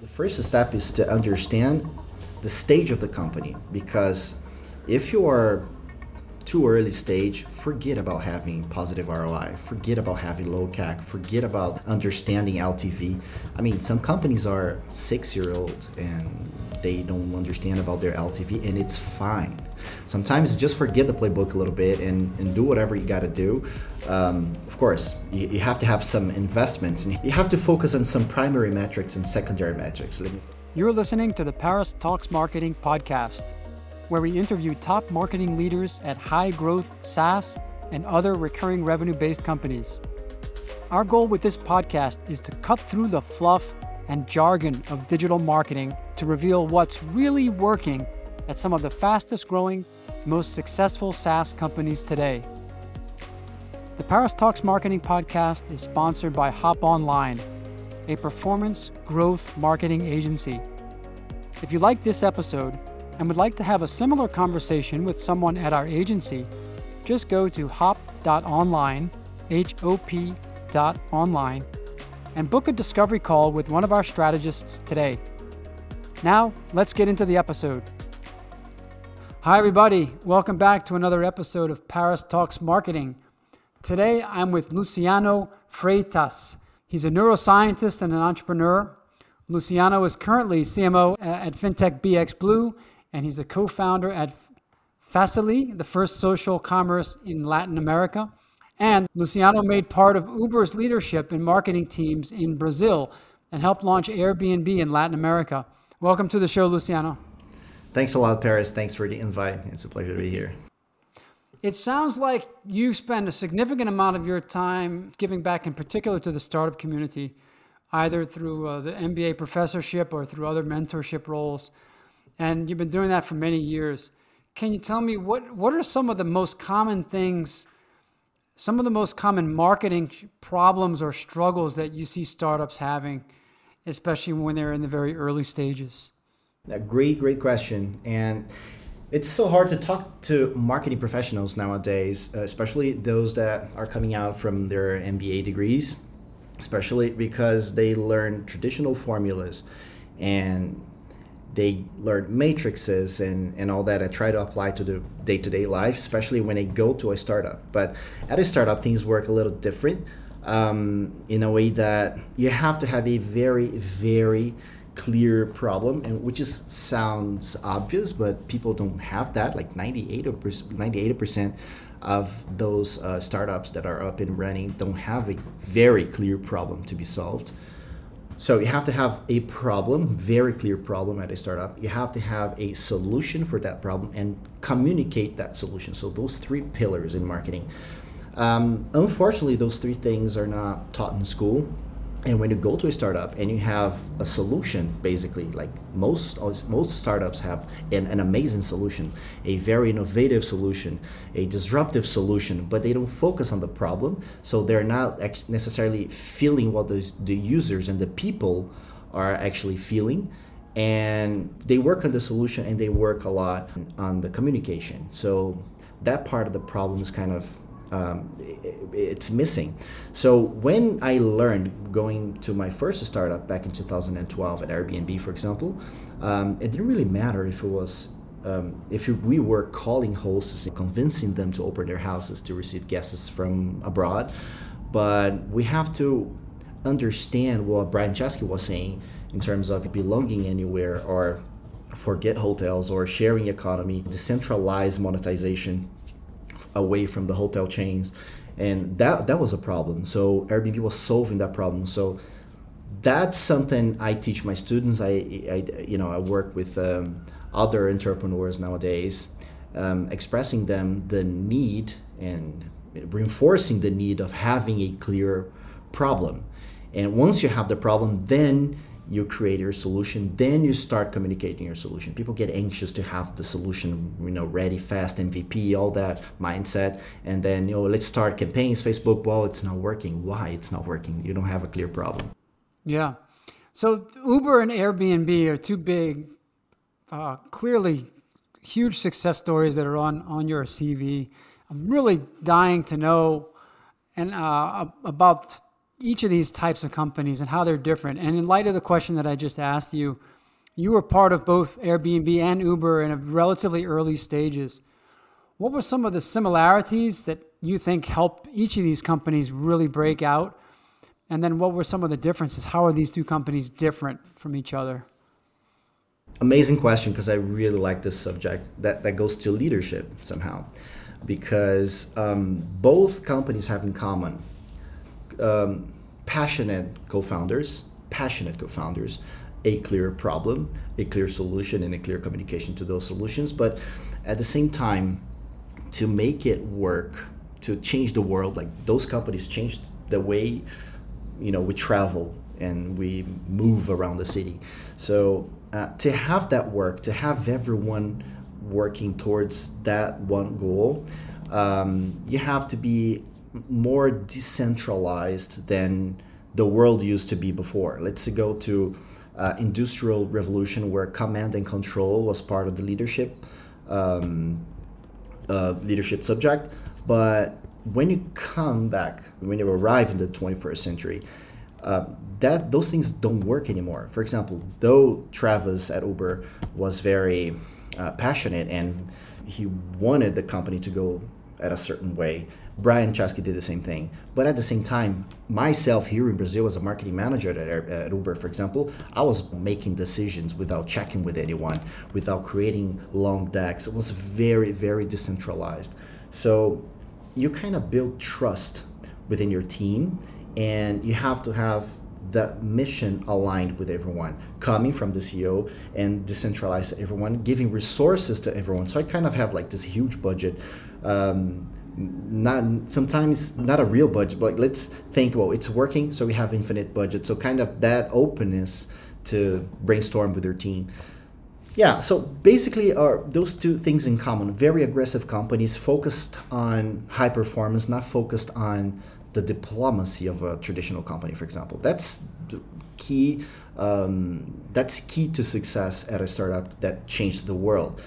The first step is to understand the stage of the company because if you are too early stage, forget about having positive ROI, forget about having low CAC, forget about understanding LTV. I mean, some companies are six year old and they don't understand about their LTV, and it's fine. Sometimes just forget the playbook a little bit and, and do whatever you got to do. Um, of course, you, you have to have some investments and you have to focus on some primary metrics and secondary metrics. You're listening to the Paris Talks Marketing podcast where we interview top marketing leaders at high growth SaaS and other recurring revenue based companies. Our goal with this podcast is to cut through the fluff and jargon of digital marketing to reveal what's really working at some of the fastest growing, most successful SaaS companies today. The Paris Talks Marketing Podcast is sponsored by Hop Online, a performance growth marketing agency. If you like this episode, and would like to have a similar conversation with someone at our agency, just go to hop.online, H O P dot online, and book a discovery call with one of our strategists today. Now, let's get into the episode. Hi, everybody. Welcome back to another episode of Paris Talks Marketing. Today, I'm with Luciano Freitas. He's a neuroscientist and an entrepreneur. Luciano is currently CMO at FinTech BX Blue and he's a co founder at Facily, the first social commerce in Latin America. And Luciano made part of Uber's leadership and marketing teams in Brazil and helped launch Airbnb in Latin America. Welcome to the show, Luciano. Thanks a lot, Paris. Thanks for the invite. It's a pleasure to be here. It sounds like you spend a significant amount of your time giving back, in particular to the startup community, either through uh, the MBA professorship or through other mentorship roles and you've been doing that for many years. Can you tell me what what are some of the most common things, some of the most common marketing problems or struggles that you see startups having, especially when they're in the very early stages? A great, great question, and it's so hard to talk to marketing professionals nowadays, especially those that are coming out from their MBA degrees, especially because they learn traditional formulas and they learn matrices and, and all that I try to apply to the day-to-day life, especially when I go to a startup. But at a startup, things work a little different um, in a way that you have to have a very, very clear problem, and which is sounds obvious, but people don't have that. Like 98 or 98 percent of those uh, startups that are up and running don't have a very clear problem to be solved. So you have to have a problem, very clear problem at a startup. You have to have a solution for that problem and communicate that solution. So those three pillars in marketing. Um, unfortunately, those three things are not taught in school and when you go to a startup and you have a solution basically like most most startups have an, an amazing solution a very innovative solution a disruptive solution but they don't focus on the problem. So they're not necessarily feeling what the, the users and the people are actually feeling. And they work on the solution and they work a lot on the communication. So that part of the problem is kind of um, it, it's missing. So when I learned going to my first startup back in 2012 at Airbnb, for example, um, it didn't really matter if it was um, if we were calling hosts and convincing them to open their houses to receive guests from abroad, but we have to understand what Brian Chesky was saying in terms of belonging anywhere or forget hotels or sharing economy, decentralized monetization away from the hotel chains. And that that was a problem. So airbnb was solving that problem. So that's something i teach my students. I, I you know i work with um, other entrepreneurs nowadays um, expressing them the need and reinforcing the need of having a clear problem. And once you have the problem then you create your solution then you start communicating your solution. People get anxious to have the solution you know ready fast mvp all that mindset. And then you know let's start campaigns. Facebook well it's not working. Why? It's not working. You don't have a clear problem. Yeah. So uber and airbnb are two big uh, clearly huge success stories that are on on your cv i'm really dying to know and uh, about each of these types of companies and how they're different. And in light of the question that I just asked you, you were part of both Airbnb and Uber in a relatively early stages. What were some of the similarities that you think helped each of these companies really break out? And then what were some of the differences? How are these two companies different from each other? Amazing question because I really like this subject that, that goes to leadership somehow. Because um, both companies have in common um, passionate co founders, passionate co founders, a clear problem, a clear solution, and a clear communication to those solutions. But at the same time, to make it work, to change the world, like those companies changed the way you know we travel and we move around the city. So uh, to have that work, to have everyone working towards that one goal, um, you have to be more decentralized than the world used to be before. Let's go to uh, industrial revolution where command and control was part of the leadership um, uh, leadership subject. But when you come back, when you arrive in the 21st century, uh, that those things don't work anymore. For example, though Travis at Uber was very uh, passionate and he wanted the company to go at a certain way, Brian Chesky did the same thing. But at the same time, myself here in Brazil as a marketing manager at, at, Uber, for example, I was making decisions without checking with anyone, without creating long decks. It was very, very decentralized. So you kind of build trust within your team, and you have to have the mission aligned with everyone coming from the ceo and decentralize everyone giving resources to everyone so i kind of have like this huge budget um, not sometimes not a real budget but let's think well it's working so we have infinite budget. So kind of that openness to brainstorm with your team. Yeah so basically are those two things in common. Very aggressive companies focused on high performance not focused on the diplomacy of a traditional company for example. That's key um, that's key to success at a startup that changed the world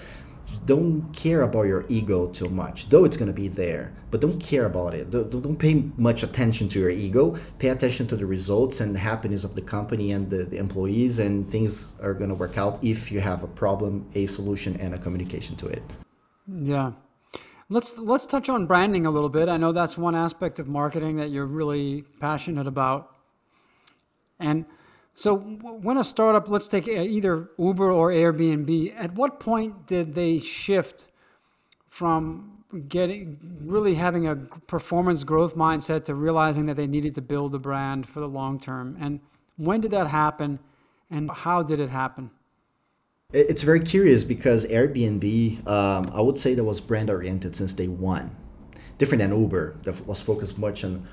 don't care about your ego too much, though it's going to be there, but don't care about it. Don't, don't pay much attention to your ego. Pay attention to the results and the happiness of the company and the, the employees, and things are going to work out if you have a problem, a solution, and a communication to it. Yeah. Let's let's touch on branding a little bit. I know that's one aspect of marketing that you're really passionate about. And so when a startup, let's take either Uber or Airbnb, at what point did they shift from getting really having a performance growth mindset to realizing that they needed to build a brand for the long term? And when did that happen and how did it happen? It's very curious because Airbnb, um, I would say that was brand oriented since day one. Different than Uber, that was focused much on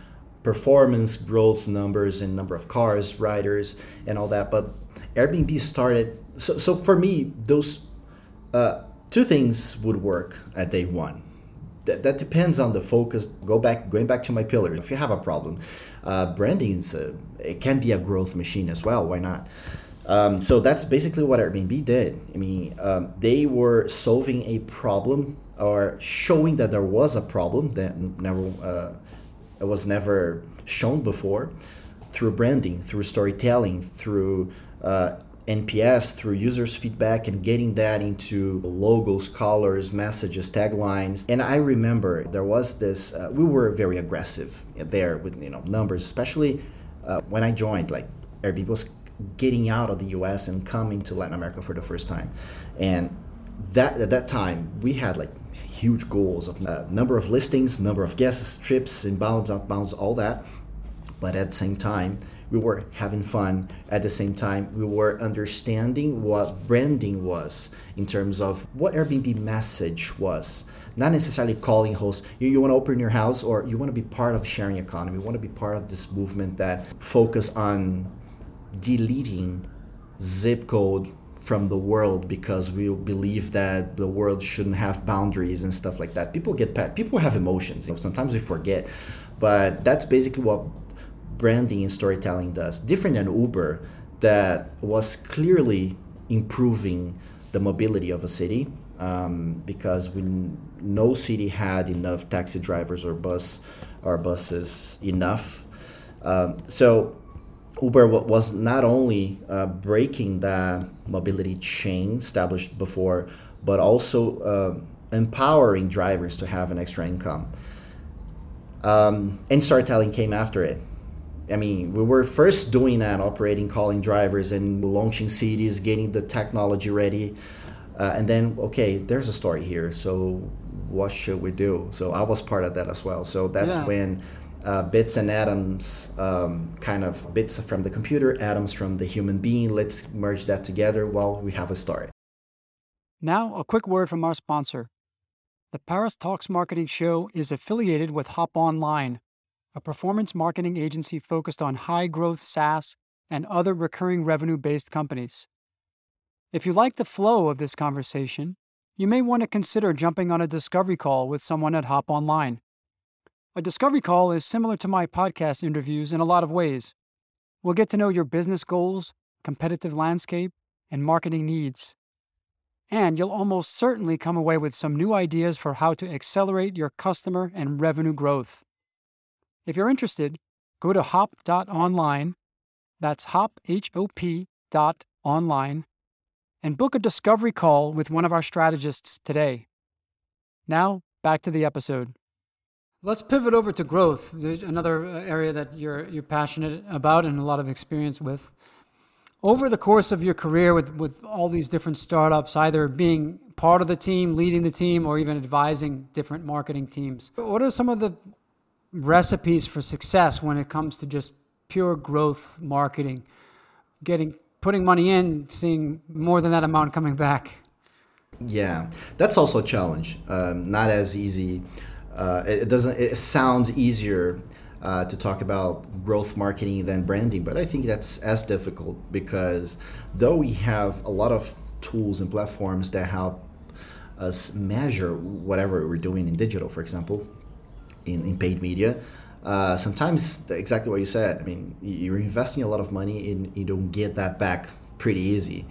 performance growth numbers and number of cars, riders, and all that. But Airbnb started. So, so for me, those uh, two things would work at day one. That, that depends on the focus. Go back, going back to my pillar. If you have a problem, uh, branding is a, it can be a growth machine as well. Why not? Um, so that's basically what Airbnb did. I mean, um, they were solving a problem or showing that there was a problem that never uh, it was never shown before through branding, through storytelling, through uh, NPS, through users' feedback, and getting that into logos, colors, messages, taglines. And I remember there was this. Uh, we were very aggressive there with you know numbers, especially uh, when I joined. Like Airbnb was getting out of the U.S. and coming to Latin America for the first time, and that at that time we had like huge goals of uh, number of listings, number of guests, trips, inbounds, outbounds, all that. But at the same time, we were having fun. At the same time, we were understanding what branding was in terms of what Airbnb message was. Not necessarily calling hosts, you, you want to open your house or you want to be part of sharing economy. You want to be part of this movement that focus on deleting zip code from the world because we believe that the world shouldn't have boundaries and stuff like that. People get pet. People have emotions. Sometimes we forget, but that's basically what branding and storytelling does. Different than Uber, that was clearly improving the mobility of a city um, because we no city had enough taxi drivers or bus or buses enough Um, so Uber was not only uh, breaking the mobility chain established before, but also uh, empowering drivers to have an extra income. Um, and storytelling came after it. I mean, we were first doing that, operating, calling drivers, and launching cities, getting the technology ready. Uh, and then, okay, there's a story here. So, what should we do? So, I was part of that as well. So, that's yeah. when uh, bits and atoms, um, kind of bits from the computer, atoms from the human being. Let's merge that together while we have a story. Now, a quick word from our sponsor. The Paris Talks Marketing Show is affiliated with Hop Online, a performance marketing agency focused on high growth SaaS and other recurring revenue based companies. If you like the flow of this conversation, you may want to consider jumping on a discovery call with someone at Hop Online. A discovery call is similar to my podcast interviews in a lot of ways. We'll get to know your business goals, competitive landscape, and marketing needs. And you'll almost certainly come away with some new ideas for how to accelerate your customer and revenue growth. If you're interested, go to hop.online, that's hop, H O P dot online, and book a discovery call with one of our strategists today. Now, back to the episode. Let's pivot over to growth, another uh, area that you're you're passionate about and a lot of experience with. Over the course of your career with, with all these different startups, either being part of the team, leading the team, or even advising different marketing teams, what are some of the recipes for success when it comes to just pure growth marketing? Getting putting money in, seeing more than that amount coming back. Yeah, that's also a challenge. Um, not as easy uh, it doesn't it sounds easier uh, to talk about growth marketing than branding but i think that's as difficult because though we have a lot of tools and platforms that help us measure whatever we're doing in digital for example in, in paid media uh, sometimes exactly what you said i mean you're investing a lot of money and you don't get that back pretty easy.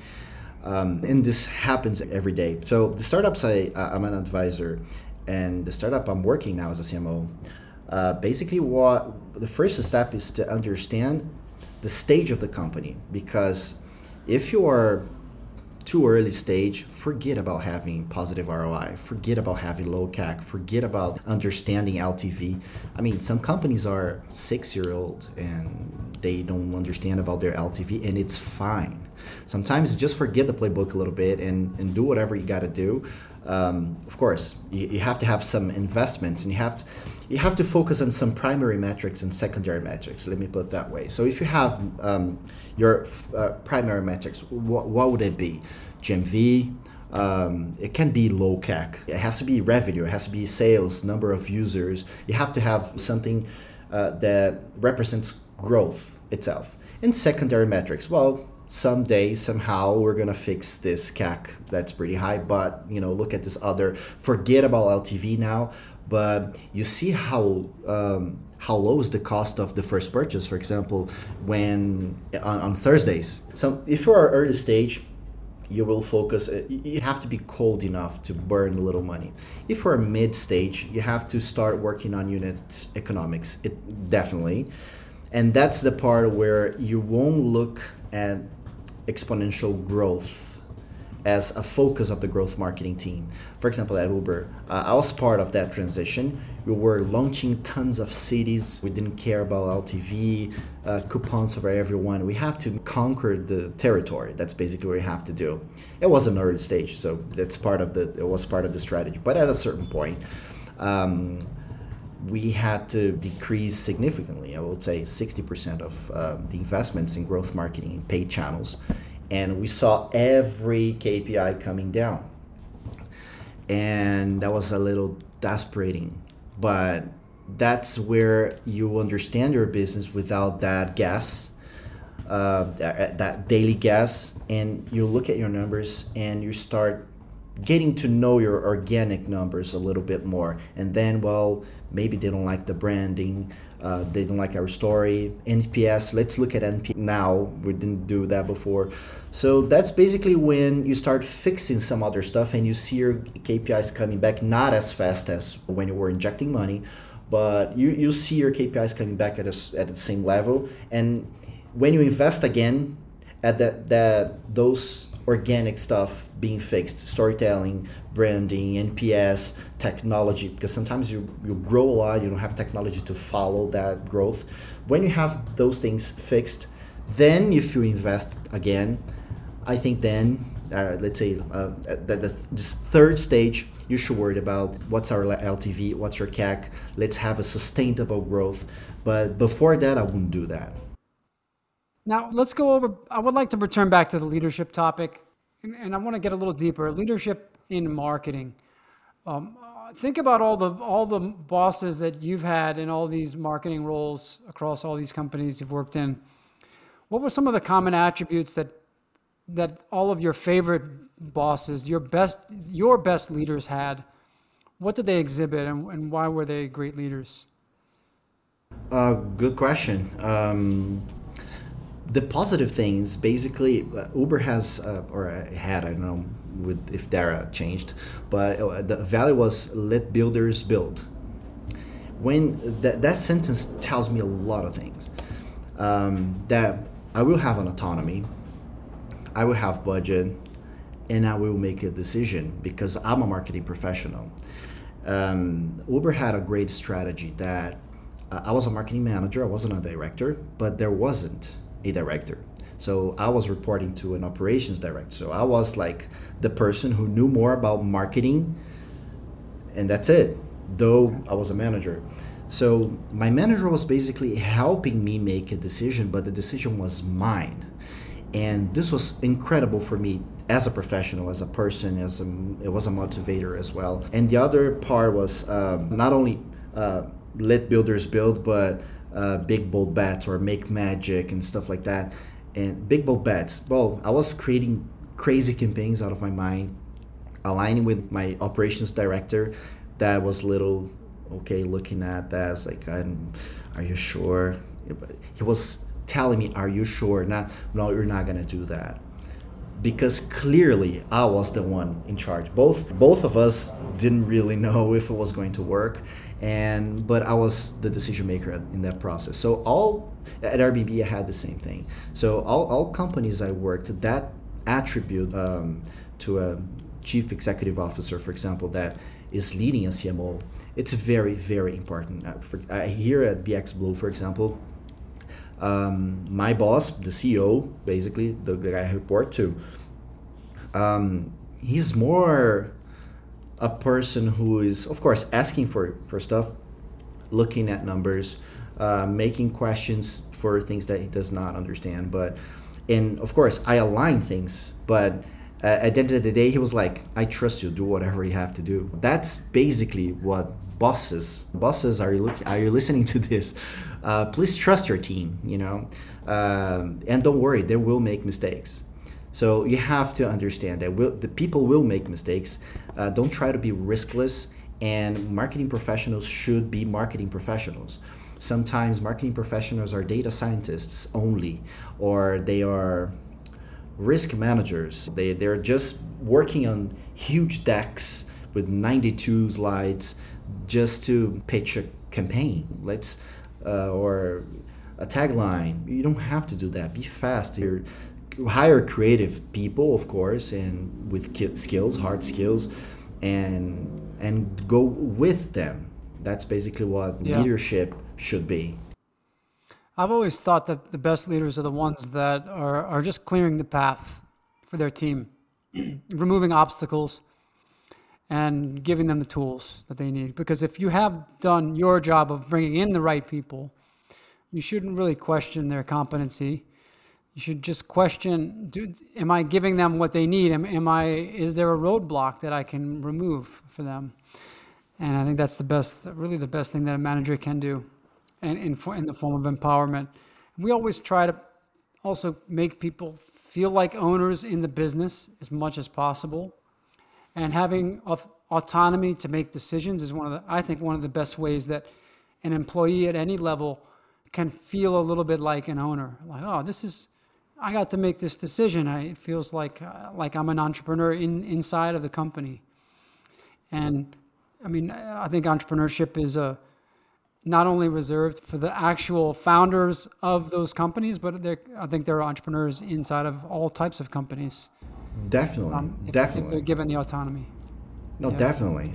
Um, and this happens every day. So the startups I, i'm an advisor and the startup I'm working now as a CMO, uh, basically what the first step is to understand the stage of the company because if you are too early stage, forget about having positive ROI, forget about having low CAC, forget about understanding LTV. I mean, some companies are six year old and they don't understand about their LTV, and it's fine. Sometimes just forget the playbook a little bit and, and do whatever you got to do um, of course, you, you, have to have some investments, and you have to you have to focus on some primary metrics and secondary metrics. Let me put it that way. So if you have um, your uh, primary metrics, what, what would it be? GMV. Um, it can be low CAC. It has to be revenue. It has to be sales, number of users. You have to have something uh, that represents growth itself. And secondary metrics. Well, someday somehow we're gonna fix this CAC that's pretty high. But you know, look at this other. Forget about LTV now. But you see how um, how low is the cost of the first purchase, for example, when on, on Thursdays. So if you're early stage, you will focus uh, you have to be cold enough to burn a little money if you're mid stage you have to start working on unit economics it definitely and that's the part where you won't look at exponential growth as a focus of the growth marketing team. For example, at Uber, uh, I was part of that transition. We were launching tons of cities. We didn't care about LTV, uh, coupons for everyone. We have to conquer the territory. That's basically what we have to do. It was an early stage, so that's part of the. It was part of the strategy. But at a certain point, um, we had to decrease significantly. I would say 60% of uh, the investments in growth marketing in paid channels. And we saw every KPI coming down. And that was a little desperating. But that's where you understand your business without that gas, uh, that, that daily gas. And you look at your numbers and you start getting to know your organic numbers a little bit more. And then, well, maybe they don't like the branding uh, they don't like our story. Nps let's look at nps now. We didn't do that before. So that's basically when you start fixing some other stuff and you see your kpis coming back not as fast as when you were injecting money but you, you see your KPIs coming back at, a, at the same level. And when you invest again at that, that those organic stuff being fixed, storytelling, branding, NPS, technology, because sometimes you, you grow a lot, you don't have technology to follow that growth. When you have those things fixed, then if you invest again, I think then, uh, let's say, uh, the, the this third stage, you should worry about what's our LTV, what's your CAC, let's have a sustainable growth. But before that, I wouldn't do that. Now, let's go over. I would like to return back to the leadership topic, and, and I want to get a little deeper. Leadership in marketing. Um, think about all the all the bosses that you've had in all these marketing roles across all these companies you've worked in. What were some of the common attributes that that all of your favorite bosses, your best your best leaders had? What did they exhibit, and, and why were they great leaders? Uh, good question. Um, the positive things basically uh, uber has uh, or had i don't know with if dara changed but uh, the value was let builders build. When that, that sentence tells me a lot of things. Um, that i will have an autonomy i will have budget and i will make a decision because i'm a marketing professional. Um, uber had a great strategy that uh, i was a marketing manager i wasn't a director but there wasn't a director. So I was reporting to an operations director. So I was like the person who knew more about marketing, and that's it. Though I was a manager. So my manager was basically helping me make a decision, but the decision was mine. And this was incredible for me as a professional, as a person, as a, it was a motivator as well. And the other part was um, not only uh, let builders build, but uh, big bold bets or make magic and stuff like that. And big bold bets. Well, I was creating crazy campaigns out of my mind, aligning with my operations director. That was little okay. Looking at that, I was like, I'm, "Are you sure?" He was telling me, "Are you sure?" Not, no, you're not gonna do that because clearly I was the one in charge. Both both of us didn't really know if it was going to work, and but I was the decision maker in that process. So all at Airbnb I had the same thing. So all, all companies I worked that attribute um, to a chief executive officer, for example, that is leading a CMO. It's very very important. Uh, for, uh, here at BX Blue, for example, um, my boss, the CEO, basically the, the guy I report to, um, he's more a person who is, of course, asking for, for stuff, looking at numbers, uh, making questions for things that he does not understand. But, and of course, I align things, but uh, at the end of the day, he was like, I trust you, do whatever you have to do. That's basically what bosses bosses are you look, are you listening to this? Uh, please trust your team you know? Um, and don't worry they will make mistakes. So you have to understand that will, the people will make mistakes. Uh, don't try to be riskless and marketing professionals should be marketing professionals. Sometimes marketing professionals are data scientists only or they are risk managers they, they're just working on huge decks with 92 slides just to pitch a campaign. Let's uh, or a tagline. You don't have to do that. Be fast. You're hire creative people, of course, and with skills, hard skills, and and go with them. That's basically what yeah. leadership should be. I've always thought that the best leaders are the ones that are, are just clearing the path for their team, removing obstacles, and giving them the tools that they need. Because if you have done your job of bringing in the right people, you shouldn't really question their competency. You should just question: do, Am I giving them what they need? Am, am I? Is there a roadblock that I can remove for them? And I think that's the best, really the best thing that a manager can do, and in, in the form of empowerment. We always try to also make people feel like owners in the business as much as possible. And having autonomy to make decisions is one of the i think one of the best ways that an employee at any level can feel a little bit like an owner. Like oh this is i got to make this decision. I, it feels like uh, like i'm an entrepreneur in inside of the company. And i mean i think entrepreneurship is a not only reserved for the actual founders of those companies, but I think there are entrepreneurs inside of all types of companies. Definitely, um, if, definitely. If they're given the autonomy. No, yeah. definitely.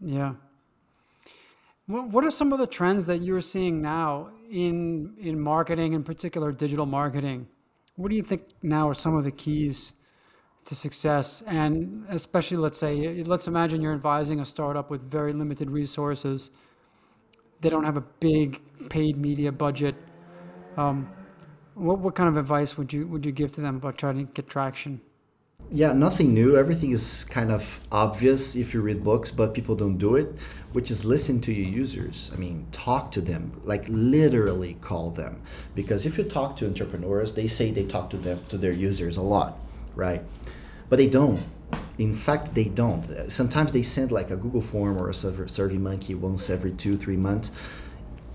Yeah. What are some of the trends that you're seeing now in in marketing, in particular digital marketing? What do you think now are some of the keys to success? And especially, let's say, let's imagine you're advising a startup with very limited resources they don't have a big paid media budget. Um, what what kind of advice would you would you give to them about trying to get traction? Yeah, nothing new. Everything is kind of obvious if you read books, but people don't do it, which is listen to your users. I mean, talk to them, like literally call them. Because if you talk to entrepreneurs, they say they talk to them to their users a lot, right? But they don't in fact they don't. Sometimes they send like a google form or a survey monkey once every two three months.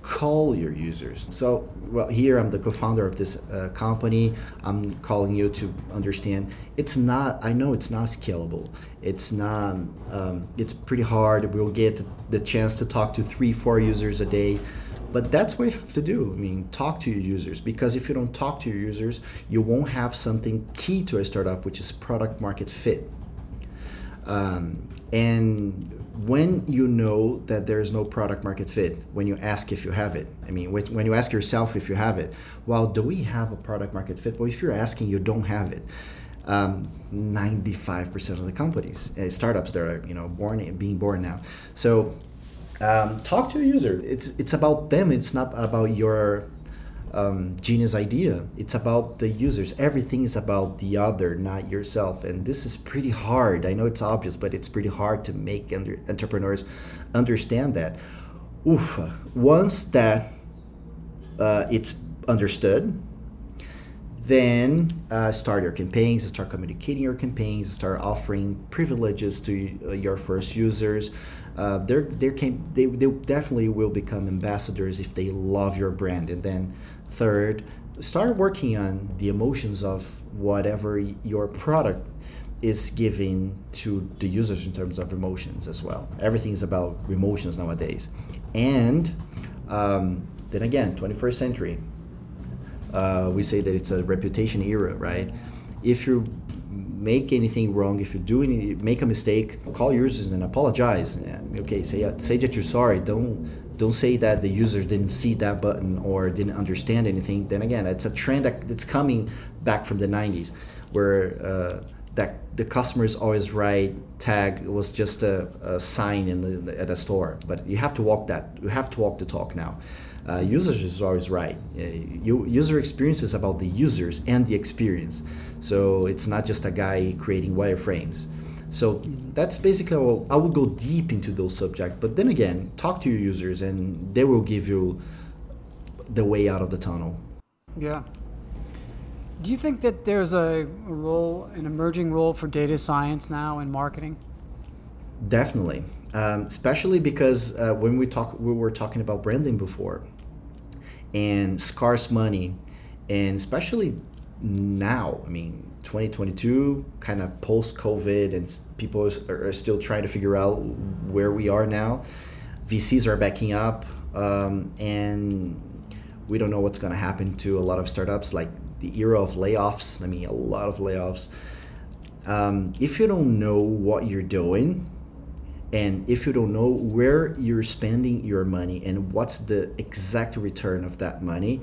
Call your users. So well here i'm the co-founder of this uh, company. I'm calling you to understand. It's not i know it's not scalable. It's not um, it's pretty hard. We'll get the chance to talk to three four users a day. But that's what you have to do. I mean, talk to your users. Because if you don't talk to your users, you won't have something key to a startup, which is product market fit. Um, and when you know that there is no product market fit, when you ask if you have it, I mean, when you ask yourself if you have it, well, do we have a product market fit? Well, if you're asking, you don't have it. Um, 95% of the companies, uh, startups that are you know born and being born now. So um, talk to a user. It's it's about them. It's not about your um, genius idea. It's about the users. Everything is about the other, not yourself. And this is pretty hard. I know it's obvious, but it's pretty hard to make under, entrepreneurs understand that. Oof. Once that uh, it's understood, then uh, start your campaigns, start communicating your campaigns, start offering privileges to uh, your first users. Uh, they're, they're came, they, they definitely will become ambassadors if they love your brand. And then Third, start working on the emotions of whatever your product is giving to the users in terms of emotions as well. Everything is about emotions nowadays. And um, then again, 21st century, uh, we say that it's a reputation era, right? If you make anything wrong, if you do any, make a mistake, call users and apologize. Okay, say say that you're sorry. Don't don't say that the users didn't see that button or didn't understand anything. Then again, it's a trend that's coming back from the 90s where uh, that the customer's always right tag was just a, a sign in the, at a store. But you have to walk that, you have to walk the talk now. Uh, users is always right. Uh, user experience is about the users and the experience. So it's not just a guy creating wireframes. So that's basically how I will go deep into those subjects. But then again, talk to your users and they will give you the way out of the tunnel. Yeah. Do you think that there's a role, an emerging role for data science now in marketing? Definitely, um, especially because uh, when we talk, we were talking about branding before, and scarce money, and especially now. I mean, 2022, kind of post COVID, and people are still trying to figure out where we are now. VCs are backing up, um, and we don't know what's going to happen to a lot of startups. Like the era of layoffs. I mean, a lot of layoffs. Um, if you don't know what you're doing, and if you don't know where you're spending your money and what's the exact return of that money,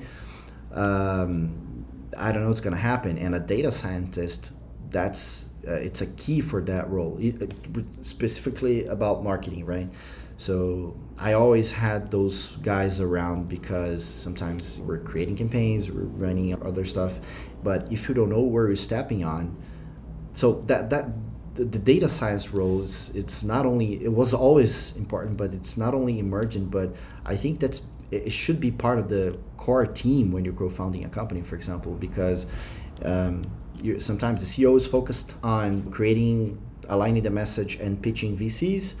um, I don't know what's going to happen. And a data scientist, that's uh, it's a key for that role, it, specifically about marketing, right? So I always had those guys around because sometimes we're creating campaigns, we're running other stuff, but if you don't know where you're stepping on, so that that the, the data science roles, it's not only it was always important, but it's not only emergent, but I think that's it should be part of the core team when you're co-founding a company, for example, because um, sometimes the CEO is focused on creating, aligning the message, and pitching VCs.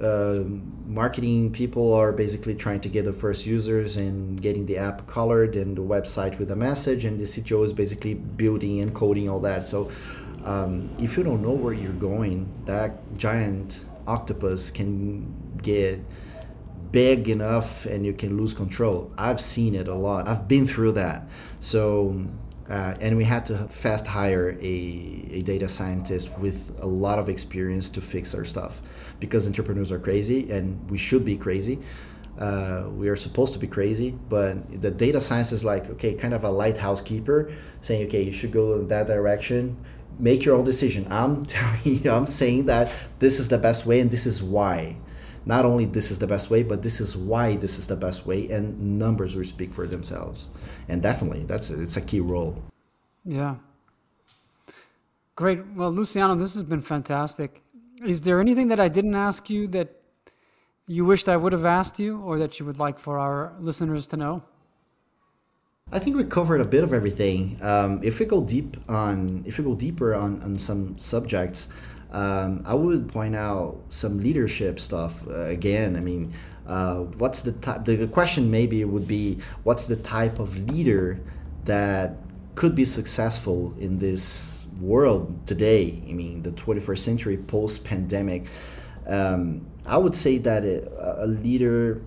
Uh, marketing people are basically trying to get the first users and getting the app colored and the website with a message, and the CTO is basically building and coding all that. So, um, if you don't know where you're going, that giant octopus can get big enough and you can lose control. I've seen it a lot. I've been through that. So, uh, and we had to fast hire a, a data scientist with a lot of experience to fix our stuff because entrepreneurs are crazy and we should be crazy. Uh, we are supposed to be crazy, but the data science is like, okay, kind of a lighthouse keeper saying, okay, you should go in that direction. Make your own decision. I'm telling you, I'm saying that this is the best way and this is why not only this is the best way, but this is why this is the best way, and numbers will speak for themselves. And definitely, that's a, it's a key role. Yeah. Great. Well, Luciano, this has been fantastic. Is there anything that I didn't ask you that you wished I would have asked you, or that you would like for our listeners to know? I think we covered a bit of everything. Um, if we go deep on, if we go deeper on, on some subjects, um, I would point out some leadership stuff uh, again. I mean, uh, what's the type? The question maybe would be, what's the type of leader that could be successful in this world today? I mean, the 21st century post-pandemic. Um, I would say that a, a, leader.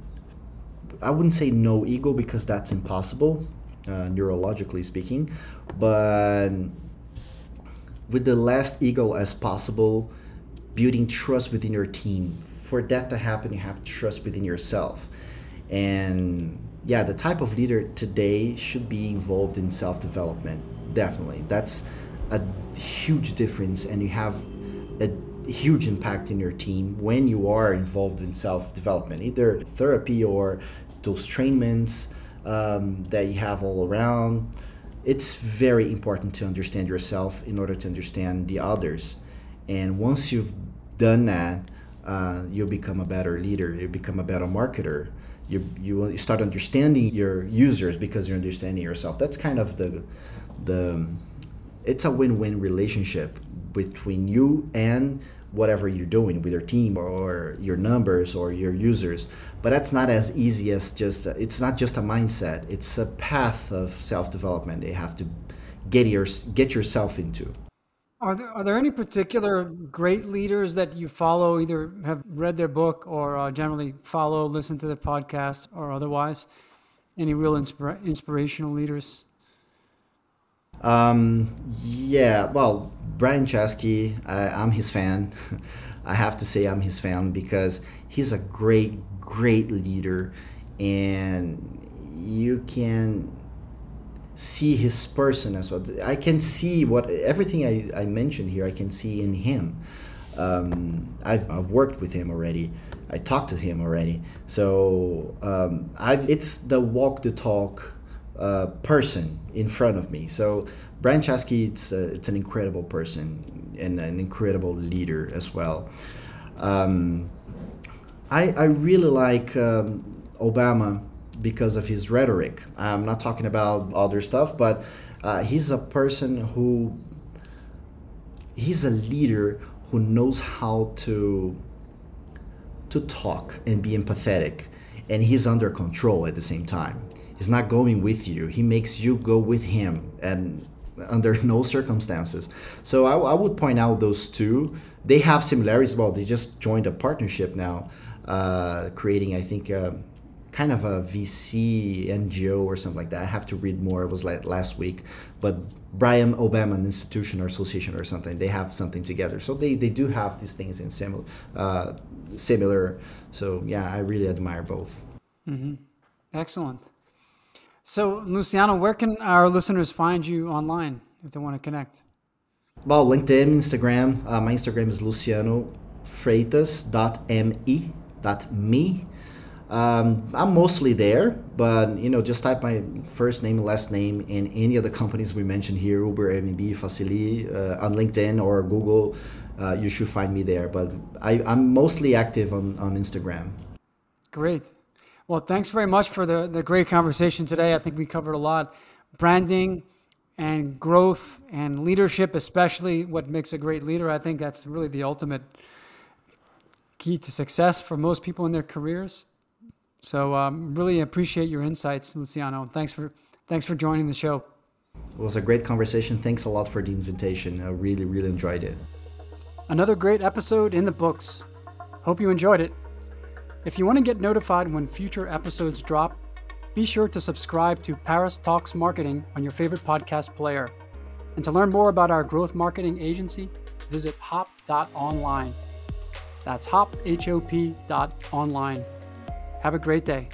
I wouldn't say no ego because that's impossible, uh, neurologically speaking, but with the less ego as possible, building trust within your team. For that to happen, you have trust within yourself. And yeah, the type of leader today should be involved in self development. Definitely. That's a huge difference, and you have a huge impact in your team when you are involved in self development, either therapy or those trainments um, that you have all around it's very important to understand yourself in order to understand the others. And once you've done that, uh, you'll become a better leader. You become a better marketer. You you start understanding your users because you're understanding yourself. That's kind of the the it's a win-win relationship between you and whatever you're doing with your team or, your numbers or your users. But that's not as easy as just it's not just a mindset. It's a path of self-development you have to get your get yourself into. Are there, are there any particular great leaders that you follow either have read their book or uh, generally follow listen to the podcast or otherwise? Any real inspira- inspirational leaders um, yeah, well, Brian Chesky, I, I'm his fan. I have to say I'm his fan because he's a great, great leader, and you can see his person as well. I can see what everything I, I mentioned here. I can see in him. Um, I've, I've worked with him already. I talked to him already. So um, I've it's the walk the talk uh, person in front of me. So Brian Chesky, it's, a, it's an incredible person and an incredible leader as well. Um, I, I really like um, Obama because of his rhetoric. I'm not talking about other stuff, but uh, he's a person who he's a leader who knows how to to talk and be empathetic and he's under control at the same time he's not going with you. He makes you go with him and under no circumstances. So I, I would point out those two. They have similarities well they just joined a partnership now uh, creating i think uh, kind of a vc ngo or something like that. I have to read more. It was like last week. But brian obama an institution or association or something they have something together. So they, they do have these things in similar uh, similar. So yeah i really admire both. Mm-hmm. excellent so, Luciano, where can our listeners find you online if they want to connect? Well, LinkedIn, Instagram. Uh, my Instagram is luciano freitas.me. Um, I'm mostly there, but you know, just type my first name, last name in any of the companies we mentioned here, Uber, Airbnb, Facily, uh, on LinkedIn or Google. Uh, you should find me there. But I, I'm mostly active on, on Instagram. Great. Well, thanks very much for the, the great conversation today. I think we covered a lot. Branding and growth and leadership, especially what makes a great leader. I think that's really the ultimate key to success for most people in their careers. So um, really appreciate your insights, Luciano. Thanks for thanks for joining the show. It was a great conversation. Thanks a lot for the invitation. I really, really enjoyed it. Another great episode in the books. Hope you enjoyed it. If you want to get notified when future episodes drop, be sure to subscribe to Paris Talks Marketing on your favorite podcast player. And to learn more about our growth marketing agency, visit hop.online. That's hop, H O P dot online. Have a great day.